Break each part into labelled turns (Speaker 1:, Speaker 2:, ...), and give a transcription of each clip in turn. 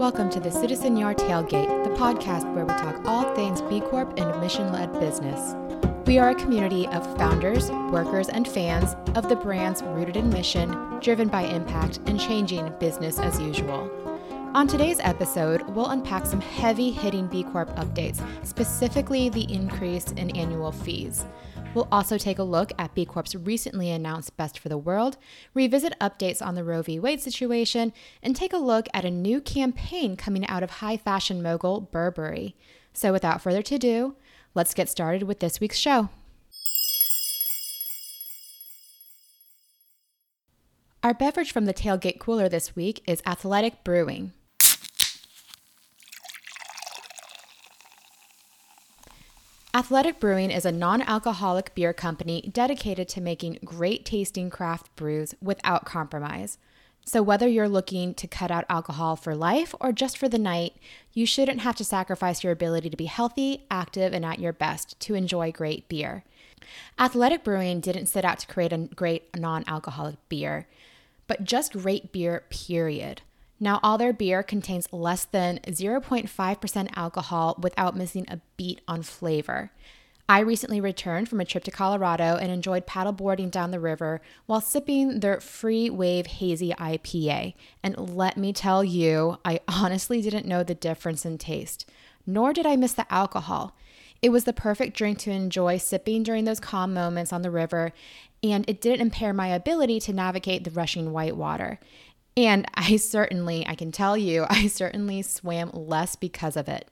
Speaker 1: Welcome to the Citizen Yard Tailgate, the podcast where we talk all things B Corp and mission led business. We are a community of founders, workers, and fans of the brands rooted in mission, driven by impact, and changing business as usual. On today's episode, we'll unpack some heavy hitting B Corp updates, specifically the increase in annual fees. We'll also take a look at B Corp's recently announced Best for the World, revisit updates on the Roe v. Wade situation, and take a look at a new campaign coming out of high fashion mogul Burberry. So, without further ado, let's get started with this week's show. Our beverage from the tailgate cooler this week is Athletic Brewing. Athletic Brewing is a non alcoholic beer company dedicated to making great tasting craft brews without compromise. So, whether you're looking to cut out alcohol for life or just for the night, you shouldn't have to sacrifice your ability to be healthy, active, and at your best to enjoy great beer. Athletic Brewing didn't set out to create a great non alcoholic beer, but just great beer, period. Now, all their beer contains less than 0.5% alcohol without missing a beat on flavor. I recently returned from a trip to Colorado and enjoyed paddleboarding down the river while sipping their Free Wave Hazy IPA. And let me tell you, I honestly didn't know the difference in taste, nor did I miss the alcohol. It was the perfect drink to enjoy sipping during those calm moments on the river, and it didn't impair my ability to navigate the rushing white water. And I certainly, I can tell you, I certainly swam less because of it.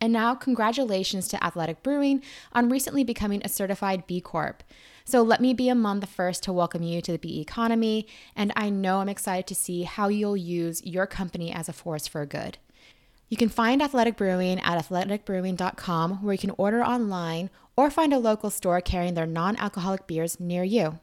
Speaker 1: And now, congratulations to Athletic Brewing on recently becoming a certified B Corp. So, let me be among the first to welcome you to the B economy, and I know I'm excited to see how you'll use your company as a force for good. You can find Athletic Brewing at athleticbrewing.com, where you can order online or find a local store carrying their non alcoholic beers near you.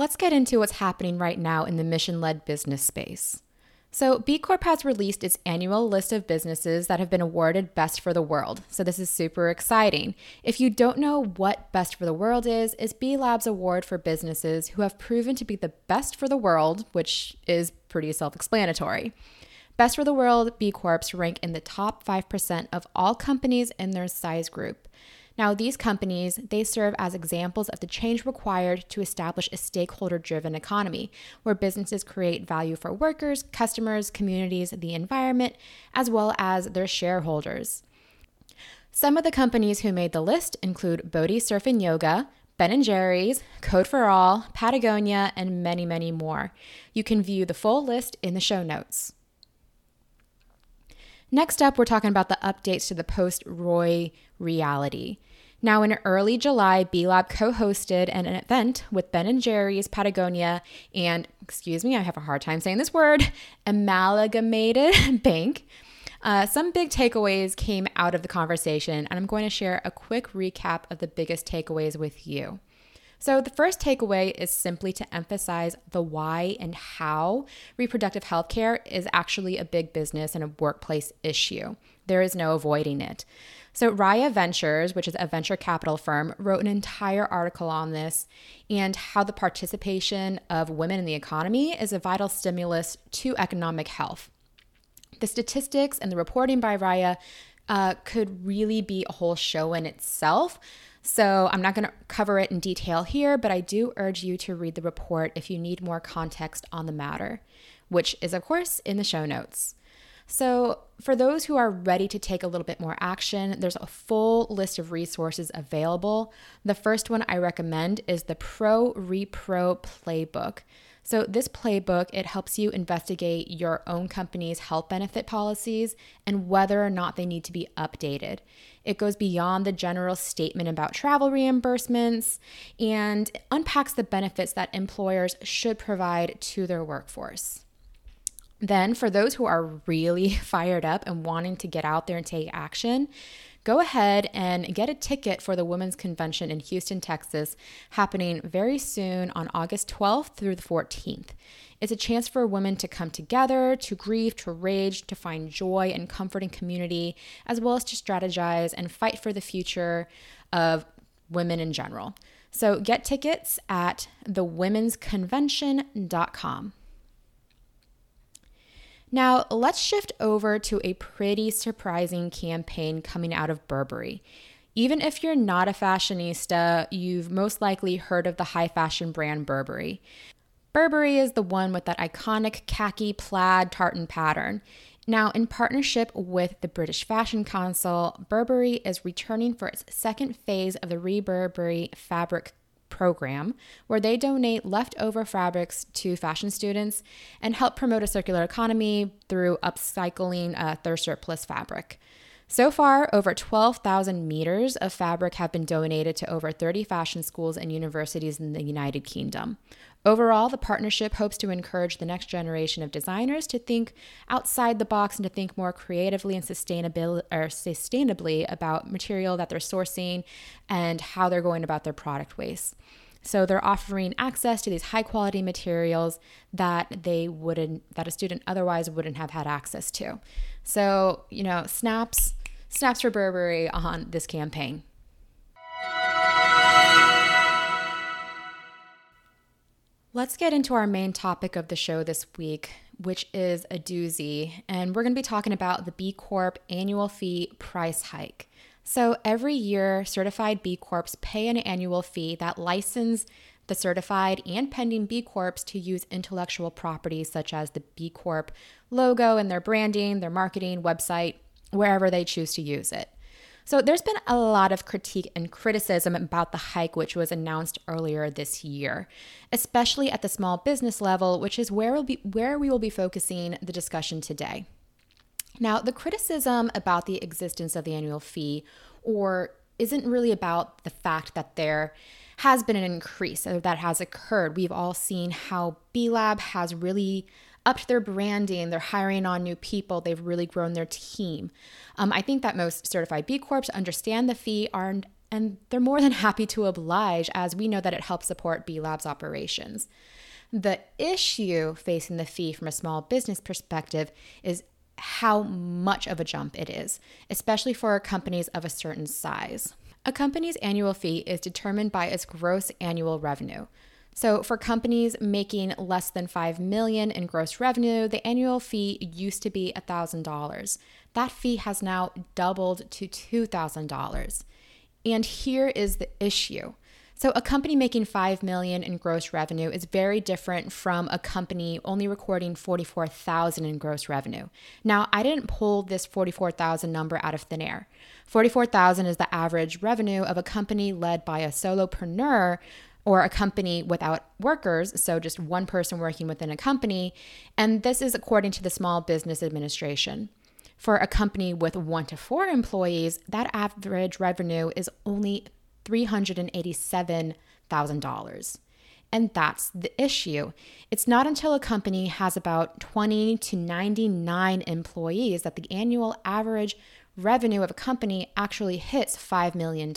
Speaker 1: Let's get into what's happening right now in the mission led business space. So, B Corp has released its annual list of businesses that have been awarded Best for the World. So, this is super exciting. If you don't know what Best for the World is, it's B Lab's award for businesses who have proven to be the best for the world, which is pretty self explanatory. Best for the World B Corps rank in the top 5% of all companies in their size group. Now, these companies, they serve as examples of the change required to establish a stakeholder-driven economy where businesses create value for workers, customers, communities, the environment, as well as their shareholders. Some of the companies who made the list include Bodhi Surf and Yoga, Ben & Jerry's, Code for All, Patagonia, and many, many more. You can view the full list in the show notes. Next up, we're talking about the updates to the post Roe reality. Now, in early July, B Lab co hosted an event with Ben & Jerry's, Patagonia, and, excuse me, I have a hard time saying this word, Amalgamated Bank. Uh, some big takeaways came out of the conversation, and I'm going to share a quick recap of the biggest takeaways with you. So, the first takeaway is simply to emphasize the why and how reproductive health care is actually a big business and a workplace issue. There is no avoiding it. So, Rhia Ventures, which is a venture capital firm, wrote an entire article on this and how the participation of women in the economy is a vital stimulus to economic health. The statistics and the reporting by Raya uh, could really be a whole show in itself. So I'm not going to cover it in detail here, but I do urge you to read the report if you need more context on the matter, which is, of course, in the show notes. So, for those who are ready to take a little bit more action, there's a full list of resources available. The first one I recommend is the Pro Repro Playbook. So this playbook, it helps you investigate your own company's health benefit policies and whether or not they need to be updated. It goes beyond the general statement about travel reimbursements and unpacks the benefits that employers should provide to their workforce. Then, for those who are really fired up and wanting to get out there and take action, go ahead and get a ticket for the Women's Convention in Houston, Texas, happening very soon on August 12th through the 14th. It's a chance for women to come together, to grieve, to rage, to find joy and comfort in community, as well as to strategize and fight for the future of women in general. So get tickets at thewomensconvention.com. Now, let's shift over to a pretty surprising campaign coming out of Burberry. Even if you're not a fashionista, you've most likely heard of the high fashion brand Burberry. Burberry is the one with that iconic khaki plaid tartan pattern. Now, in partnership with the British Fashion Council, Burberry is returning for its second phase of the Reburberry Fabric program, where they donate leftover fabrics to fashion students and help promote a circular economy through upcycling uh, their surplus fabric. So far, over 12,000 meters of fabric have been donated to over 30 fashion schools and universities in the United Kingdom. Overall, the partnership hopes to encourage the next generation of designers to think outside the box and to think more creatively and sustainably, sustainably about material that they're sourcing and how they're going about their product waste. So they're offering access to these high quality materials that they wouldn't that a student otherwise wouldn't have had access to. So, you know, snaps snaps for Burberry on this campaign. Let's get into our main topic of the show this week, which is a doozy. And we're going to be talking about the B Corp annual fee price hike. So every year, certified B Corps pay an annual fee that license the certified and pending B Corps to use intellectual property such as the B Corp logo and their branding, their marketing, website, wherever they choose to use it. So there's been a lot of critique and criticism about the hike, which was announced earlier this year, especially at the small business level, which is where we'll be where we will be focusing the discussion today. Now, the criticism about the existence of the annual fee or isn't really about the fact that there has been an increase or that has occurred. We've all seen how B Lab has really upped their branding, they're hiring on new people, they've really grown their team. Um, I think that most certified B Corps understand the fee are, and they're more than happy to oblige as we know that it helps support B Lab's operations. The issue facing the fee from a small business perspective is how much of a jump it is, especially for companies of a certain size. A company's annual fee is determined by its gross annual revenue. So for companies making less than 5 million in gross revenue, the annual fee used to be $1,000. That fee has now doubled to $2,000. And here is the issue. So a company making 5 million in gross revenue is very different from a company only recording 44,000 in gross revenue. Now, I didn't pull this 44,000 number out of thin air. 44,000 is the average revenue of a company led by a solopreneur or a company without workers, so just one person working within a company, and this is according to the Small Business Administration. For a company with 1 to 4 employees, that average revenue is only $387,000. And that's the issue. It's not until a company has about 20 to 99 employees that the annual average revenue of a company actually hits $5 million.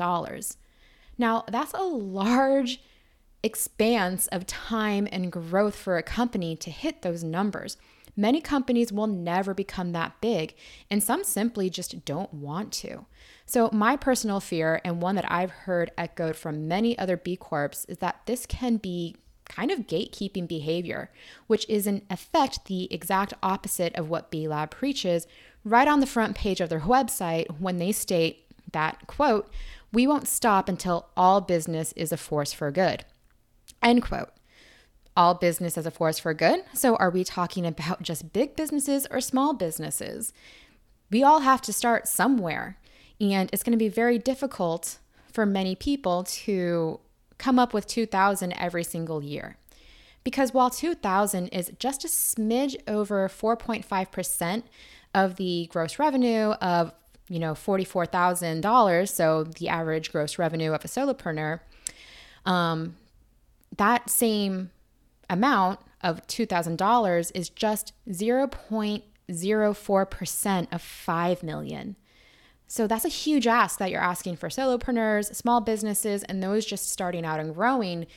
Speaker 1: Now, that's a large expanse of time and growth for a company to hit those numbers. Many companies will never become that big, and some simply just don't want to. So, my personal fear, and one that I've heard echoed from many other B Corps, is that this can be kind of gatekeeping behavior, which is in effect the exact opposite of what B Lab preaches right on the front page of their website when they state that, quote, we won't stop until all business is a force for good, end quote. All business as a force for good. So, are we talking about just big businesses or small businesses? We all have to start somewhere. And it's going to be very difficult for many people to come up with 2000 every single year. Because while 2000 is just a smidge over 4.5% of the gross revenue of, you know, $44,000, so the average gross revenue of a solopreneur, um, that same amount of $2,000 is just 0.04% of 5 million. So that's a huge ask that you're asking for solopreneurs, small businesses, and those just starting out and growing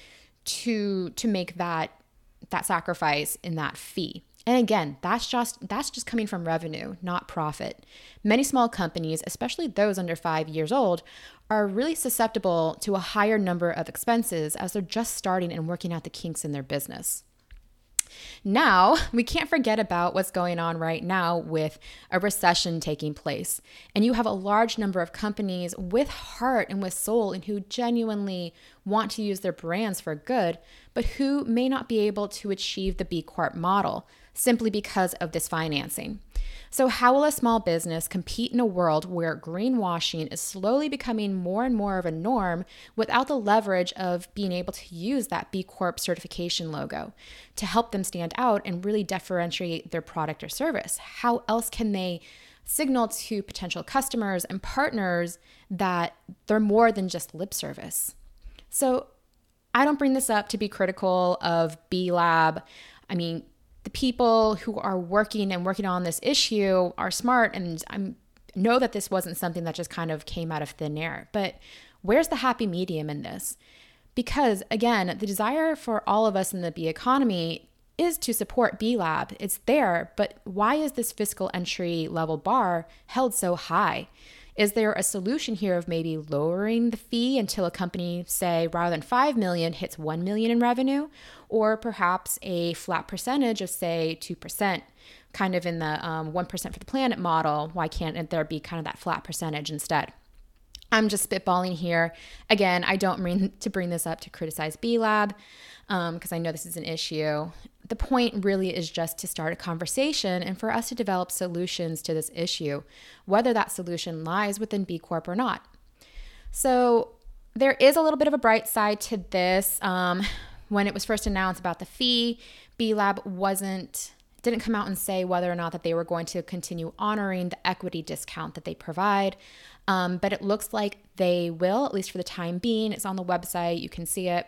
Speaker 1: to to make that that sacrifice in that fee. And again, that's just that's just coming from revenue, not profit. Many small companies, especially those under 5 years old, are really susceptible to a higher number of expenses as they're just starting and working out the kinks in their business. Now, we can't forget about what's going on right now with a recession taking place. And you have a large number of companies with heart and with soul and who genuinely want to use their brands for good, but who may not be able to achieve the B Corp model simply because of this financing. So, how will a small business compete in a world where greenwashing is slowly becoming more and more of a norm without the leverage of being able to use that B Corp certification logo to help them stand out and really differentiate their product or service? How else can they signal to potential customers and partners that they're more than just lip service? So, I don't bring this up to be critical of B Lab. I mean, the people who are working and working on this issue are smart and I know that this wasn't something that just kind of came out of thin air. But where's the happy medium in this? Because again, the desire for all of us in the B economy is to support B Lab. It's there, but why is this fiscal entry level bar held so high? Is there a solution here of maybe lowering the fee until a company, say, rather than 5 million, hits 1 million in revenue? Or perhaps a flat percentage of, say, 2%, kind of in the um, 1% for the planet model? Why can't there be kind of that flat percentage instead? I'm just spitballing here. Again, I don't mean to bring this up to criticize B Lab because um, I know this is an issue the point really is just to start a conversation and for us to develop solutions to this issue, whether that solution lies within B Corp or not. So, there is a little bit of a bright side to this. Um, when it was first announced about the fee, B Lab wasn't didn't come out and say whether or not that they were going to continue honoring the equity discount that they provide. Um, but it looks like they will, at least for the time being. It's on the website. You can see it.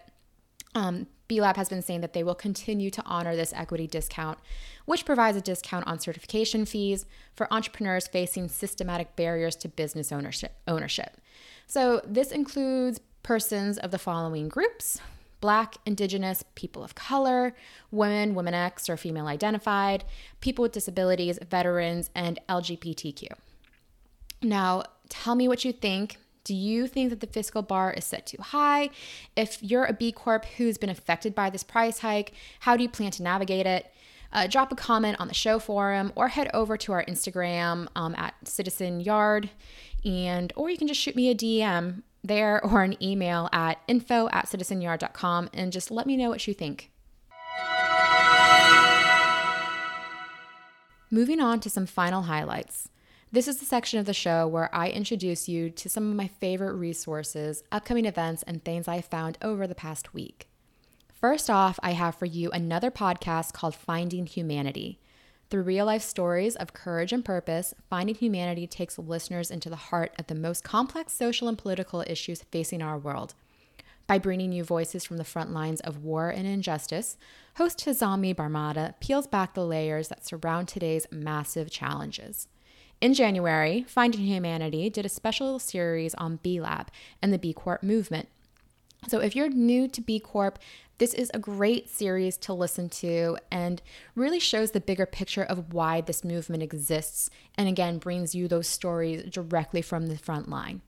Speaker 1: Um, B Lab has been saying that they will continue to honor this equity discount, which provides a discount on certification fees for entrepreneurs facing systematic barriers to business ownership. ownership. So, this includes persons of the following groups Black, Indigenous, people of color, women, women X or female identified, people with disabilities, veterans, and LGBTQ. Now, tell me what you think do you think that the fiscal bar is set too high? If you're a B Corp who's been affected by this price hike, how do you plan to navigate it? Uh, drop a comment on the show forum or head over to our Instagram um, at Citizen Yard, and or you can just shoot me a DM there or an email at info at citizenyard.com and just let me know what you think. Moving on to some final highlights. This is the section of the show where I introduce you to some of my favorite resources, upcoming events, and things I found over the past week. First off, I have for you another podcast called Finding Humanity. Through real life stories of courage and purpose, Finding Humanity takes listeners into the heart of the most complex social and political issues facing our world. By bringing you voices from the front lines of war and injustice, host Hazami Barmada peels back the layers that surround today's massive challenges. In January, Finding Humanity did a special series on B Lab and the B Corp movement. So if you're new to B Corp, this is a great series to listen to and really shows the bigger picture of why this movement exists and again brings you those stories directly from the front line.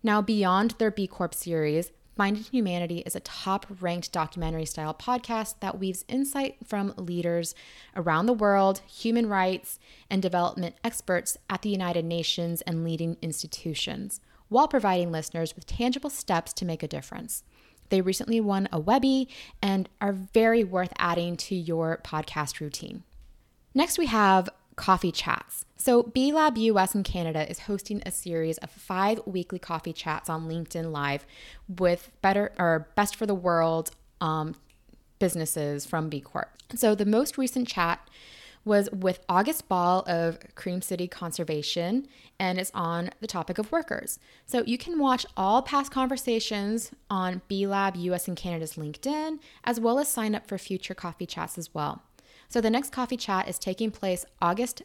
Speaker 1: Now, beyond their B Corp series, Finding Humanity is a top ranked documentary style podcast that weaves insight from leaders around the world, human rights, and development experts at the United Nations and leading institutions, while providing listeners with tangible steps to make a difference. They recently won a Webby and are very worth adding to your podcast routine. Next, we have coffee chats. So, B Lab US and Canada is hosting a series of five weekly coffee chats on LinkedIn Live with better or best for the world um, businesses from B Corp. So, the most recent chat was with August Ball of Cream City Conservation, and it's on the topic of workers. So you can watch all past conversations on B Lab US and Canada's LinkedIn, as well as sign up for future coffee chats as well. So the next coffee chat is taking place August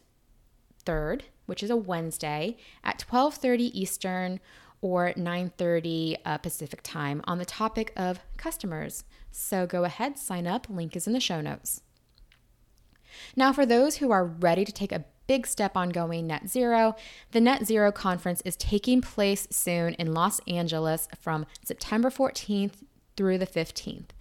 Speaker 1: 3rd, which is a Wednesday at 12:30 Eastern or 9:30 uh, Pacific time on the topic of customers. So go ahead, sign up. Link is in the show notes. Now, for those who are ready to take a big step on going net zero, the Net Zero Conference is taking place soon in Los Angeles from September 14th through the 15th.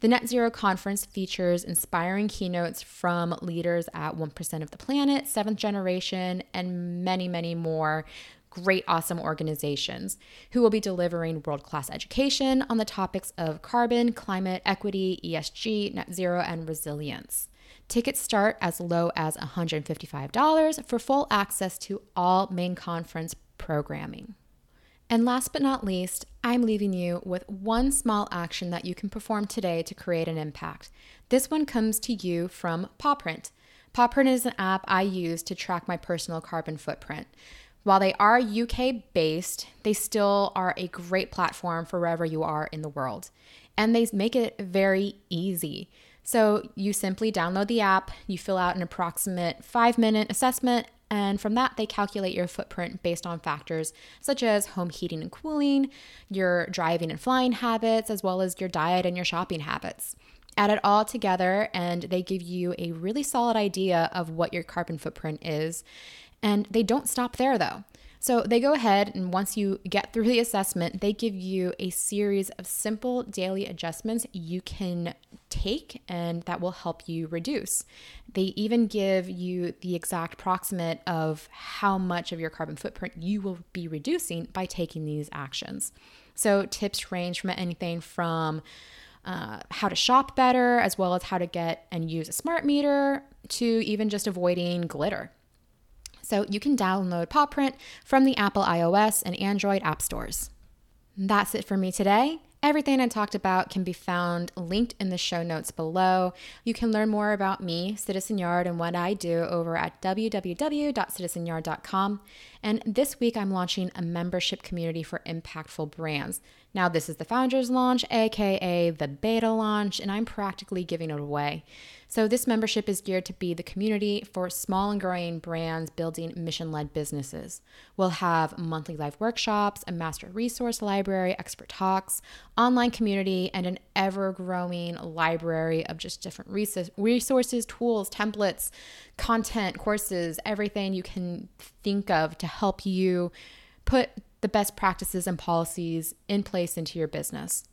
Speaker 1: The Net Zero Conference features inspiring keynotes from leaders at 1% of the planet, Seventh Generation, and many, many more great, awesome organizations who will be delivering world class education on the topics of carbon, climate, equity, ESG, net zero, and resilience. Tickets start as low as $155 for full access to all main conference programming. And last but not least, I'm leaving you with one small action that you can perform today to create an impact. This one comes to you from Pawprint. Pawprint is an app I use to track my personal carbon footprint. While they are UK based, they still are a great platform for wherever you are in the world. And they make it very easy. So you simply download the app, you fill out an approximate five minute assessment, and from that, they calculate your footprint based on factors such as home heating and cooling, your driving and flying habits, as well as your diet and your shopping habits. Add it all together, and they give you a really solid idea of what your carbon footprint is. And they don't stop there though. So they go ahead and once you get through the assessment, they give you a series of simple daily adjustments you can take and that will help you reduce. They even give you the exact proximate of how much of your carbon footprint you will be reducing by taking these actions. So tips range from anything from uh, how to shop better, as well as how to get and use a smart meter, to even just avoiding glitter. So you can download Pawprint from the Apple iOS and Android app stores. That's it for me today. Everything I talked about can be found linked in the show notes below. You can learn more about me, Citizen Yard, and what I do over at www.citizenyard.com. And this week I'm launching a membership community for impactful brands. Now, this is the founders launch, aka the beta launch, and I'm practically giving it away. So, this membership is geared to be the community for small and growing brands building mission led businesses. We'll have monthly live workshops, a master resource library, expert talks, online community, and an ever growing library of just different resources, tools, templates, content, courses, everything you can think of to help you put the best practices and policies in place into your business.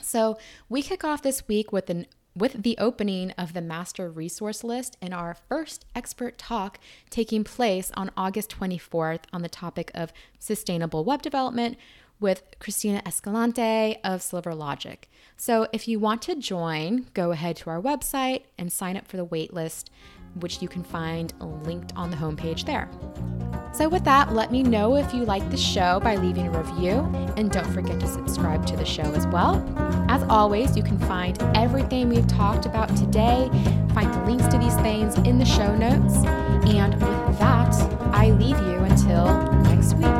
Speaker 1: So, we kick off this week with an with the opening of the master resource list in our first expert talk taking place on August 24th on the topic of sustainable web development with Christina Escalante of SilverLogic. So if you want to join, go ahead to our website and sign up for the waitlist, which you can find linked on the homepage there. So, with that, let me know if you like the show by leaving a review, and don't forget to subscribe to the show as well. As always, you can find everything we've talked about today, find the links to these things in the show notes. And with that, I leave you until next week.